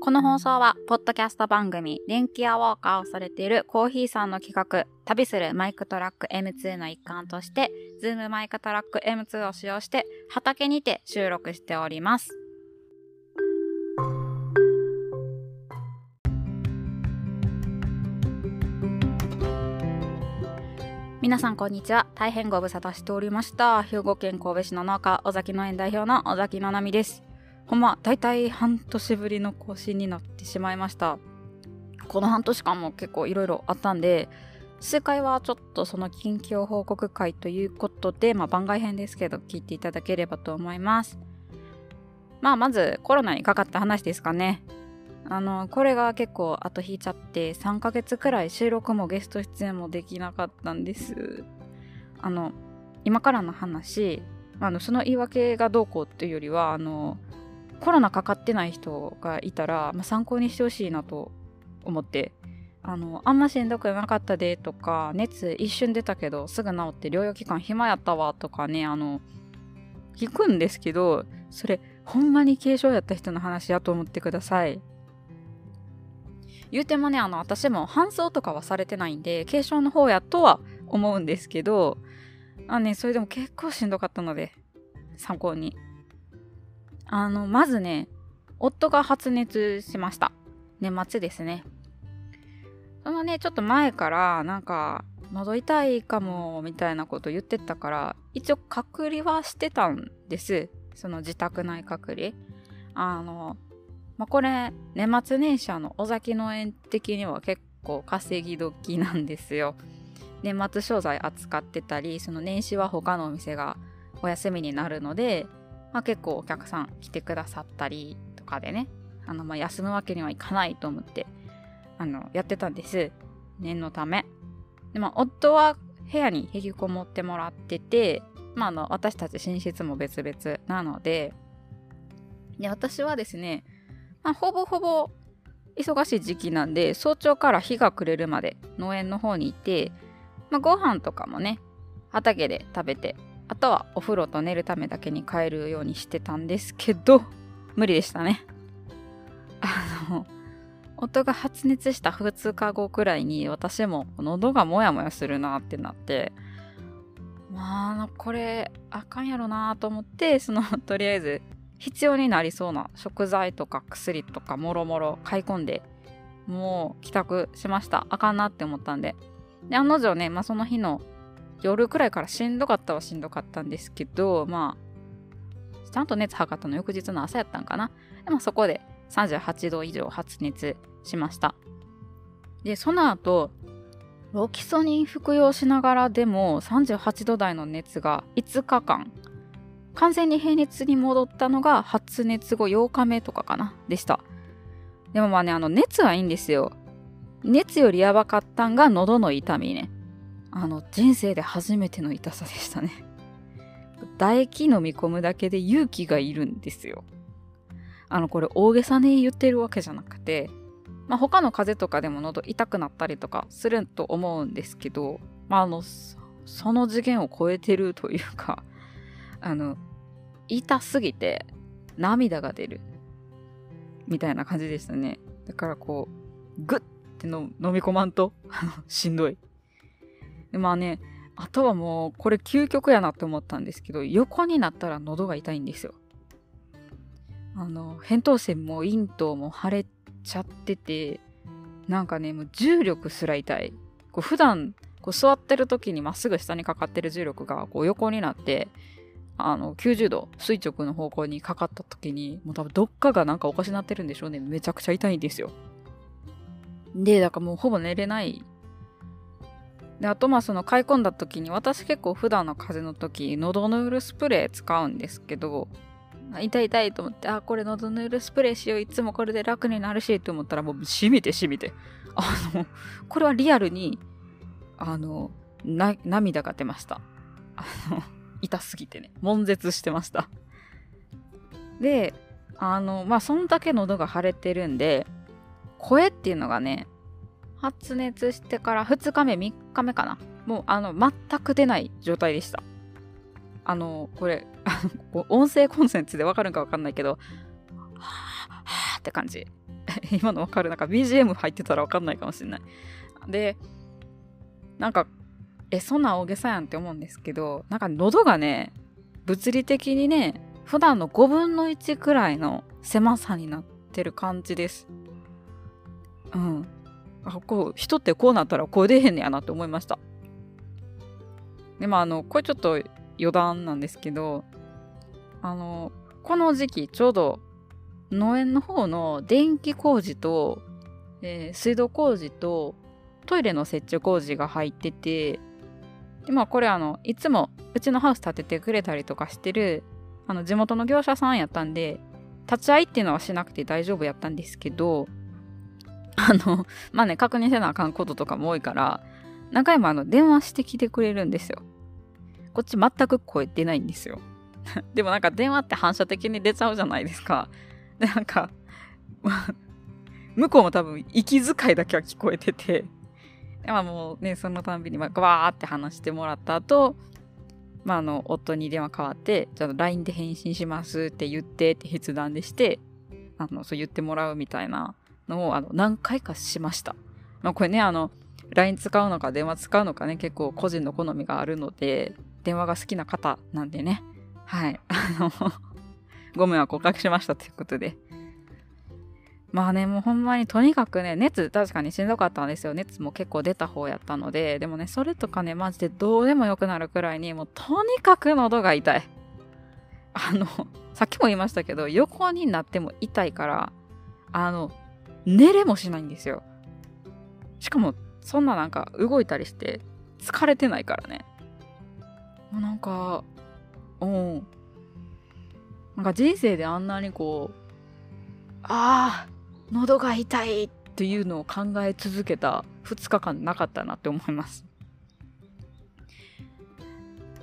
この放送は、ポッドキャスト番組、電気アウォーカーをされているコーヒーさんの企画、旅する MicTrak M2 の一環として、 ZOOM MicTrak M2 を使用して、畑にて収録しております。皆さんこんにちは。大変ご無沙汰しておりました。兵庫県神戸市の農家、尾崎農園代表の尾崎のなみです。ほんま、大体半年ぶりの更新になってしまいました。この半年間も結構いろいろあったんで、数回はちょっとその近況報告会ということで、まあ番外編ですけど聞いていただければと思います。まあまずコロナにかかった話ですかね。あの、これが結構後引いちゃって3ヶ月くらい収録もゲスト出演もできなかったんです。あの、今からの話、あの、その言い訳がどうこうっていうよりは、あの、コロナかかってない人がいたら、まあ、参考にしてほしいなと思ってあのあんましんどくなかったでとか熱一瞬出たけどすぐ治って療養期間暇やったわとかねあの聞くんですけどそれほんまに軽症やった人の話やと思ってください。言うてもねあの私も搬送とかはされてないんで軽症の方やとは思うんですけどあねそれでも結構しんどかったので参考に。あの、まずね、夫が発熱しました。年末ですね。そのね、ちょっと前から、なんか、喉痛いかも、みたいなこと言ってたから、一応隔離はしてたんです。その自宅内隔離。あの、まあ、これ、年末年始の尾崎農園的には結構稼ぎ時なんですよ。年末商材扱ってたり、その年始は他のお店がお休みになるので、まあ、結構お客さん来てくださったりとかでね、あの、まあ、休むわけにはいかないと思って、あの、やってたんです。念のため。で、まあ、夫は部屋に引きこもってもらってて、まあ、あの、私たち寝室も別々なので、で、私はですね、まあ、ほぼほぼ忙しい時期なんで、早朝から日が暮れるまで農園の方にいて、まあ、ご飯とかもね、畑で食べて、あとはお風呂と寝るためだけに帰るようにしてたんですけど、無理でしたね。あの、夫が発熱した2日後くらいに私も喉がモヤモヤするなってなって、まあ、これあかんやろなと思って、その、とりあえず必要になりそうな食材とか薬とかもろもろ買い込んで、もう帰宅しました。あかんなって思ったんで。で、案の定ね、まあその日の夜くらいからしんどかったはしんどかったんですけど、まあ、ちゃんと熱測ったの翌日の朝やったんかな。でもそこで38度以上発熱しました。で、その後、ロキソニン服用しながらでも38度台の熱が5日間、完全に平熱に戻ったのが発熱後8日目とかかな、でした。でもまあね、あの熱はいいんですよ。熱よりやばかったんが喉の痛みね。あの人生で初めての痛さでしたね。唾液飲み込むだけで勇気がいるんですよ。あのこれ大げさに言ってるわけじゃなくてまあ、他の風邪とかでも喉痛くなったりとかすると思うんですけど、まあ、あのその次元を超えてるというかあの痛すぎて涙が出るみたいな感じでしたね。だからこうグッての飲み込まんとしんどい。まあね、あとはもう、これ究極やなって思ったんですけど、横になったら喉が痛いんですよ。あの、扁桃腺も咽頭も腫れちゃってて、なんかね、もう重力すら痛い。こう普段、こう座ってる時にまっすぐ下にかかってる重力がこう横になって、あの、90度、垂直の方向にかかった時に、もう多分どっかがなんかおかしなってるんでしょうね。めちゃくちゃ痛いんですよ。で、だからもうほぼ寝れないであとまあその買い込んだ時に私結構普段の風邪の時喉のウルスプレー使うんですけど痛い痛いと思ってあこれ喉のウルスプレーしよういつもこれで楽になるしと思ったらもうしみてしみて。あの これはリアルにあの涙が出ました。あの痛すぎてね。悶絶してました。であのまあそんだけ喉が腫れてるんで声っていうのがね発熱してから2日目、3日目かな。もう、あの、全く出ない状態でした。あの、これ、音声コンセンツでわかるんかわかんないけど、はぁ、はぁって感じ。今のわかるなんか BGM 入ってたらわかんないかもしれない。で、なんか、え、そんな大げさやんって思うんですけど、なんか喉がね、物理的にね、普段の5分の1くらいの狭さになってる感じです。うん。あ、こう、人ってこうなったら声出へんねやなって思いました。でもあの、これちょっと余談なんですけど、あの、この時期ちょうど農園の方の電気工事と、えー、水道工事とトイレの設置工事が入っててでまあこれあのいつもうちのハウス建ててくれたりとかしてるあの地元の業者さんやったんで立ち会いっていうのはしなくて大丈夫やったんですけどあのまあね確認せなあかんこととかも多いから何回もあの電話してきてくれるんですよ。こっち全く声出ないんですよ。でもなんか電話って反射的に出ちゃうじゃないですか。で、なんか、向こうも多分息遣いだけは聞こえてて、まあもうね、そのたんびに、まあ、わーって話してもらった後、まあ、あの、夫に電話変わって、ちょっと LINE で返信しますって言ってって筆談でして、あの、そう言ってもらうみたいなのを、あの、何回かしました。まあ、これね、あの、LINE 使うのか電話使うのかね、結構個人の好みがあるので、電話が好きな方なんでね、はい、あのご迷惑をおかけしましたということで。まあね、もうほんまにとにかくね、熱確かにしんどかったんですよ。熱も結構出た方やったので、でもね、それとかね、マジでどうでもよくなるくらいに、もうとにかく喉が痛い。あの、さっきも言いましたけど、横になっても痛いから、あの、寝れもしないんですよ。しかも、そんななんか動いたりして疲れてないからね。もうなんか、うん。なんか人生であんなにこう、ああ、喉が痛いっていうのを考え続けた2日間なかったなって思います。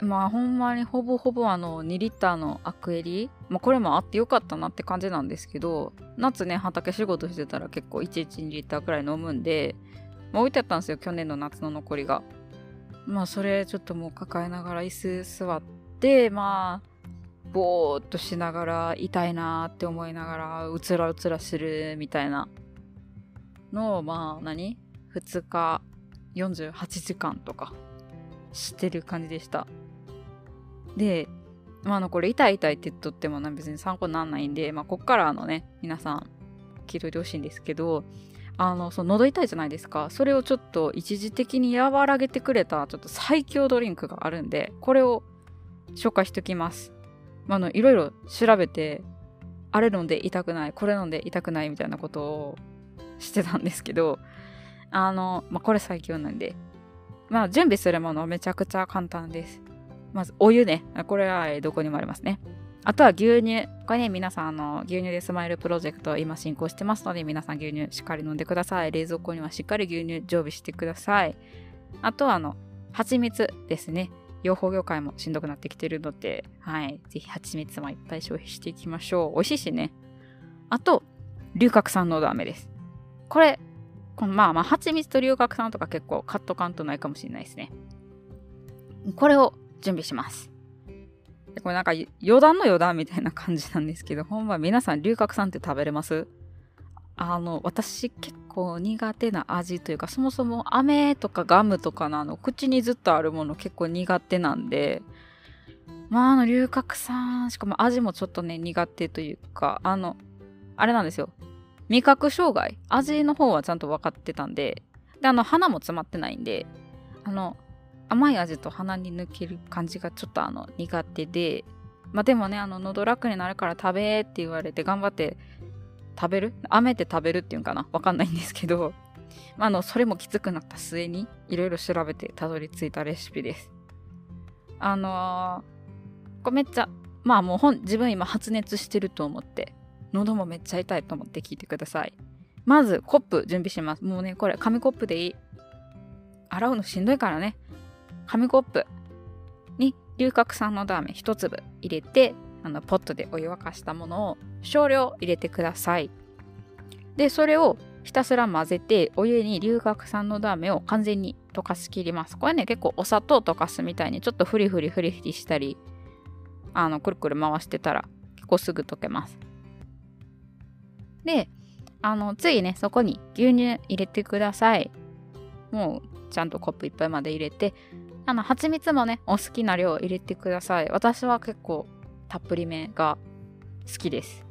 まあほんまにほぼほぼあの2リッターのアクエリ、まあ、これもあってよかったなって感じなんですけど夏ね畑仕事してたら結構1日2リッターくらい飲むんで、まあ、置いてあったんですよ去年の夏の残りがまあそれちょっともう抱えながら椅子座ってまあぼーっとしながら痛いなって思いながらうつらうつらするみたいなのをまあ何 ?2 日48時間とかしてる感じでした。で、まあ、あのこれ痛い痛いって言っとっても別に参考にならないんで、まあ、こっからあのね皆さん聞いといてほしいんですけどあのその喉痛いじゃないですか。それをちょっと一時的に和らげてくれたちょっと最強ドリンクがあるんでこれを紹介しておきます。まあのいろいろ調べてあれ飲んで痛くないこれ飲んで痛くないみたいなことをしてたんですけどあの、まあ、これ最強なんで。まあ準備するものめちゃくちゃ簡単です。まずお湯ねこれはどこにもありますねあとは牛乳これね皆さんあの牛乳でスマイルプロジェクト今進行してますので皆さん牛乳しっかり飲んでください冷蔵庫にはしっかり牛乳常備してくださいあとはあの蜂蜜ですね養蜂業界もしんどくなってきてるので、はい。ぜひ蜂蜜もいっぱい消費していきましょう。美味しいしね。あと、龍角散のど飴です。これ、このまあまあ、蜂蜜と龍角散とか結構カットカンとないかもしれないですね。これを準備します。でこれなんか余談の余談みたいな感じなんですけど、ほんま皆さん龍角散って食べれます？あの、私結構苦手な味というか、そもそも飴とかガムとかのあの、口にずっとあるもの結構苦手なんで、まあ、あの、龍角散、しかも味もちょっとね、苦手というか、あの、あれなんですよ。味覚障害？味の方はちゃんと分かってたんで、で、あの、鼻も詰まってないんで、あの、甘い味と鼻に抜ける感じがちょっとあの、苦手で、まあでもね、あの、喉楽になるから食べって言われて頑張って食べる？飴って食べるっていうんかな？わかんないんですけど、まあ、あの、それもきつくなった末に、いろいろ調べてたどり着いたレシピです。あのー、これめっちゃ、まあもう本、自分今発熱してると思って、喉もめっちゃ痛いと思って聞いてください。まず、コップ準備します。もうね、これ、紙コップでいい。洗うのしんどいからね。紙コップに龍角散のダーメン1粒入れて、あのポットでお湯沸かしたものを少量入れてください。で、それをひたすら混ぜて、お湯に龍角散のダーメを完全に溶かしきります。これね、結構お砂糖溶かすみたいにちょっとフリフリフリフリしたり、あの、くるくる回してたら結構すぐ溶けます。で、あの、次ね、そこに牛乳入れてください。もう、ちゃんとコップ1杯まで入れて、あの、蜂蜜もね、お好きな量入れてください。私は結構、たっぷりめが好きです。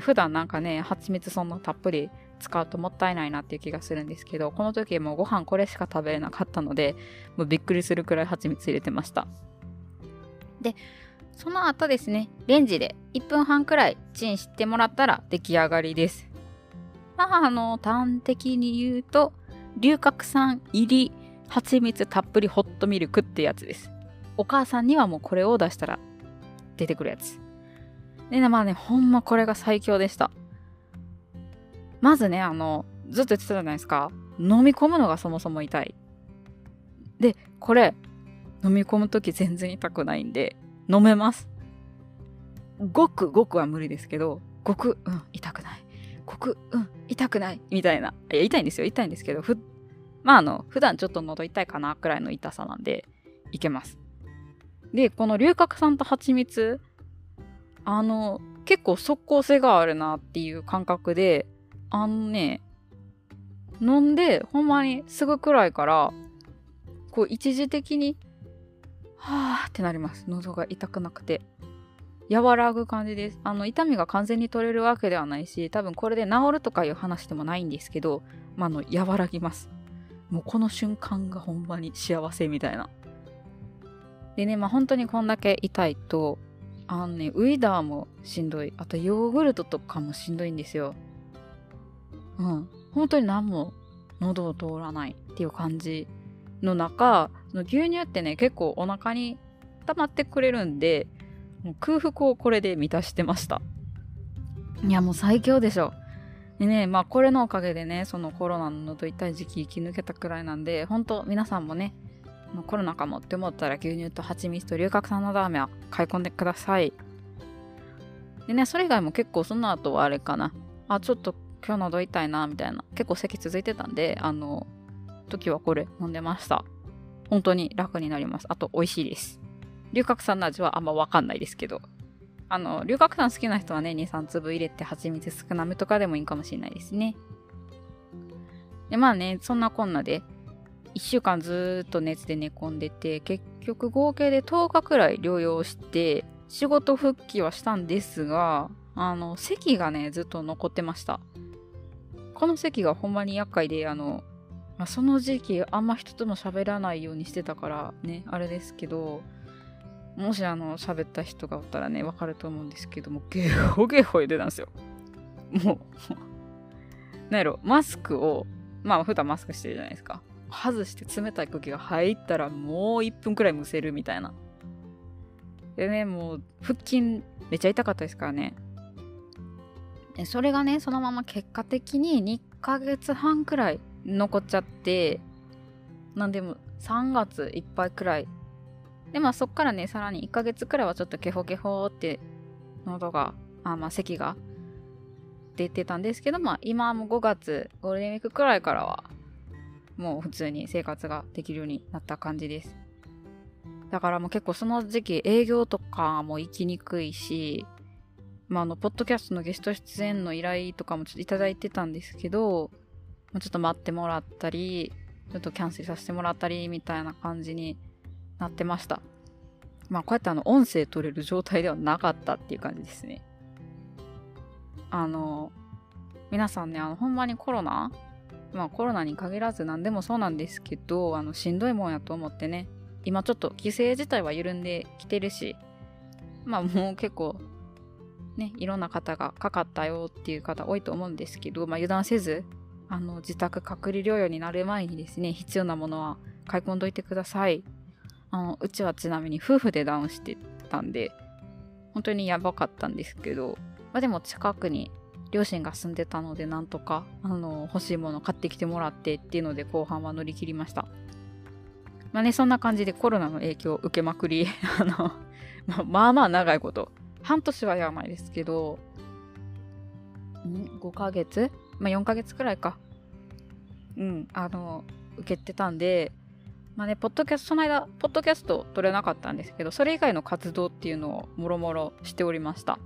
普段なんかね、蜂蜜そんなたっぷり使うともったいないなっていう気がするんですけど、この時もうご飯これしか食べれなかったので、もうびっくりするくらい蜂蜜入れてました。で、その後ですね、レンジで1分半くらいチンしてもらったら出来上がりです。まあ、あの、端的に言うと、龍角散入り蜂蜜たっぷりホットミルクってやつです。お母さんにはもうこれを出したら出てくるやつ。でね、まあね、ほんまこれが最強でした。まずね、あの、ずっと言ってたじゃないですか。飲み込むのがそもそも痛い。で、これ、飲み込むとき全然痛くないんで、飲めます。ごくごくは無理ですけど、ごく、うん、痛くない。ごく、うん、痛くない。みたいな。いや、痛いんですよ。痛いんですけど、ふ、まあ、あの、普段ちょっと喉痛いかな、くらいの痛さなんで、いけます。で、この龍角散と蜂蜜、あの、結構即効性があるなっていう感覚で、あのね、飲んで、ほんまにすぐくらいから、こう一時的に、はぁってなります。喉が痛くなくて。和らぐ感じです。あの、痛みが完全に取れるわけではないし、多分これで治るとかいう話でもないんですけど、まあ、あの、和らぎます。もうこの瞬間がほんまに幸せみたいな。でね、まあ本当にこんだけ痛いと、あのね、ウィダーもしんどい。あとヨーグルトとかもしんどいんですよ。うん。本当に何も喉を通らないっていう感じの中、の牛乳ってね、結構お腹に溜まってくれるんで、もう空腹をこれで満たしてました。いや、もう最強でしょ。でね、まあこれのおかげでね、そのコロナの喉痛い時期生き抜けたくらいなんで、本当皆さんもね、コロナかもって思ったら牛乳と蜂蜜と龍角散のラーメンは買い込んでください。でね、それ以外も結構その後はあれかな。あ、ちょっと今日喉痛いな、みたいな。結構咳続いてたんで、あの、時はこれ飲んでました。本当に楽になります。あと美味しいです。龍角散の味はあんまわかんないですけど。あの、龍角散好きな人はね、2、3粒入れて蜂蜜少なめとかでもいいかもしれないですね。で、まあね、そんなこんなで、1週間ずっと熱で寝込んでて、結局合計で10日くらい療養して、仕事復帰はしたんですが、あの、席がね、ずっと残ってました。この席がほんまに厄介で、あの、まあ、その時期あんま人とも喋らないようにしてたからね、あれですけど、もしあの、喋った人がおったらね、わかると思うんですけども、ゲホゲホ言ってたんですよ。もう、なんやろ、マスクを、まあ普段マスクしてるじゃないですか。外して冷たい空気が入ったらもう1分くらいむせるみたいな。でね、もう腹筋めっちゃ痛かったですからね。それがね、そのまま結果的に2ヶ月半くらい残っちゃって、なんでも3月いっぱいくらい。で、まあそっからね、さらに1ヶ月くらいはちょっとケホケホって喉が、あ、まあ咳が出てたんですけど、まあ今も5月、ゴールデンウィークくらいからはもう普通に生活ができるようになった感じです。だからもう結構その時期営業とかも行きにくいし、まああの、ポッドキャストのゲスト出演の依頼とかもちょっといいてたんですけど、ちょっと待ってもらったり、ちょっとキャンセルさせてもらったりみたいな感じになってました。まあこうやってあの音声取れる状態ではなかったっていう感じですね。あの、皆さんね、あの、ほんまにコロナ？まあコロナに限らず何でもそうなんですけど、あのしんどいもんやと思ってね、今ちょっと規制自体は緩んできてるし、まあもう結構ね、いろんな方がかかったよっていう方多いと思うんですけど、まあ油断せず、あの自宅隔離療養になる前にですね、必要なものは買い込んどいてください。あの、うちはちなみに夫婦でダウンしてたんで、本当にやばかったんですけど、まあでも近くに両親が住んでたのでなんとかあの欲しいもの買ってきてもらってっていうので後半は乗り切りました。まあねそんな感じでコロナの影響を受けまくり あのまあまあ長いこと。半年はやらないですけどん？5ヶ月？まあ4ヶ月くらいか。うんあの受けてたんでまあね、ポッドキャスト、その間、ポッドキャスト撮れなかったんですけど、それ以外の活動っていうのをもろもろしておりました。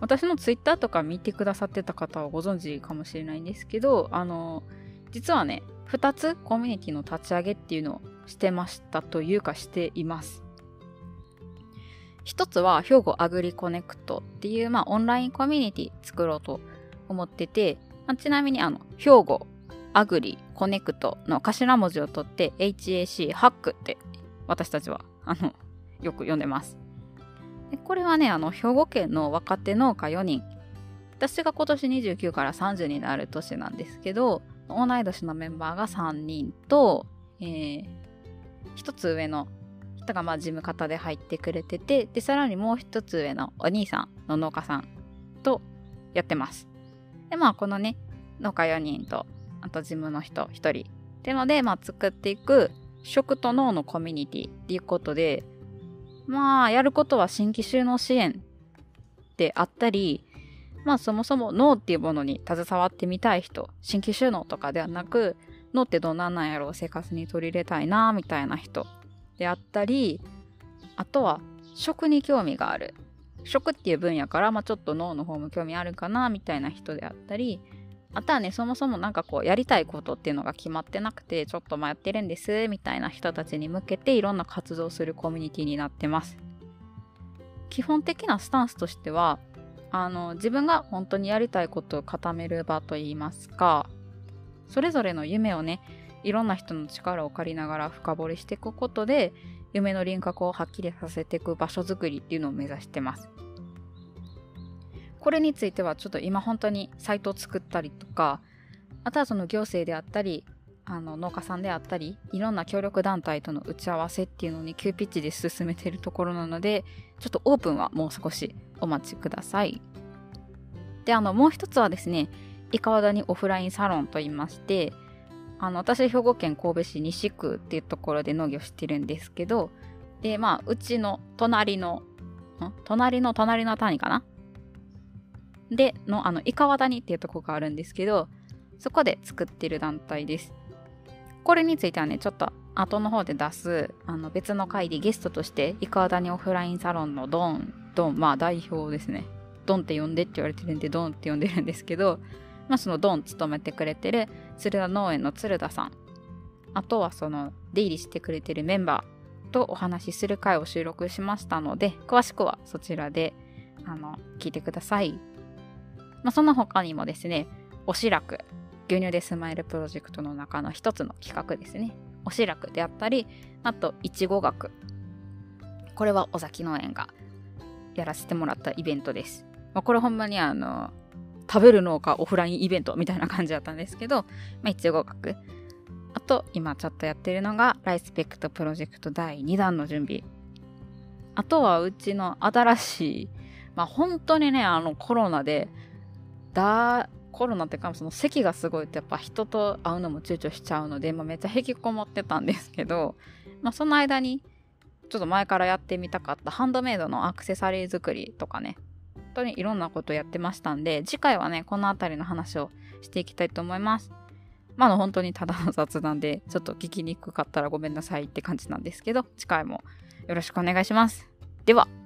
私のツイッターとか見てくださってた方はご存知かもしれないんですけど、あの、実はね、2つコミュニティの立ち上げっていうのをしてましたというかしています。一つは兵庫アグリコネクトっていう、まあ、オンラインコミュニティ作ろうと思ってて、まあ、ちなみにあの兵庫アグリコネクトの頭文字を取って HAC ハックって私たちはあのよく呼んでます。でこれはねあの兵庫県の若手農家4人私が今年29から30になる年なんですけど同い年のメンバーが3人と、えー、1つ上の人がまあ事務方で入ってくれててでさらにもう1つ上のお兄さんの農家さんとやってますでまあこのね農家4人とあと事務の人1人。っていうので、まあ、作っていく食と脳のコミュニティっていうことでまあやることは新規収納支援であったりまあそもそも脳っていうものに携わってみたい人新規収納とかではなく脳ってどんなんなんやろう生活に取り入れたいなみたいな人であったりあとは食に興味がある。食っていう分野から、まあ、ちょっと脳の方も興味あるかなみたいな人であったりあとはねそもそもなんかこうやりたいことっていうのが決まってなくてちょっと迷ってるんですみたいな人たちに向けていろんな活動するコミュニティになってます。基本的なスタンスとしてはあの自分が本当にやりたいことを固める場といいますかそれぞれの夢をねいろんな人の力を借りながら深掘りしていくことで夢の輪郭をはっきりさせていく場所づくりっていうのを目指してます。これについてはちょっと今本当にサイトを作ったりとかあとはその行政であったりあの農家さんであったりいろんな協力団体との打ち合わせっていうのに急ピッチで進めてるところなのでちょっとオープンはもう少しお待ちください。であのもう一つはですね伊川田にオフラインサロンといいましてあの私兵庫県神戸市西区っていうところで農業してるんですけどでまあうちの隣の隣の隣の谷かな？でのあの伊川谷っていうとこがあるんですけどそこで作ってる団体です。これについてはねちょっと後の方で出すあの別の回でゲストとして伊川谷オフラインサロンのドンドンまあ代表ですね。ドンって呼んでって言われてるんでドンって呼んでるんですけどまあ、そのドン務めてくれてる鶴田農園の鶴田さん。あとはその出入りしてくれてるメンバーとお話しする回を収録しましたので詳しくはそちらであの聞いてください、まあ、その他にもですねおしらく牛乳でスマイルプロジェクトの中の一つの企画ですねおしらくであったりあといちご学これは尾崎農園がやらせてもらったイベントです、まあ、これほんまにあの食べる農家オフラインイベントみたいな感じだったんですけど、まあ、一応合格。あと、今ちょっとやってるのが、ライスペクトプロジェクト第2弾の準備。あとは、うちの新しい、まあ、本当にね、あの、コロナで、だ、コロナってか、その席がすごいとやっぱ人と会うのも躊躇しちゃうので、まあ、めっちゃ引きこもってたんですけど、まあ、その間に、ちょっと前からやってみたかったハンドメイドのアクセサリー作りとかね本、当にいろんなことやってましたんで、次回はね、この辺りの話をしていきたいと思います。まあ、の本当にただの雑談で、ちょっと聞きにくかったらごめんなさいって感じなんですけど、次回もよろしくお願いします。では。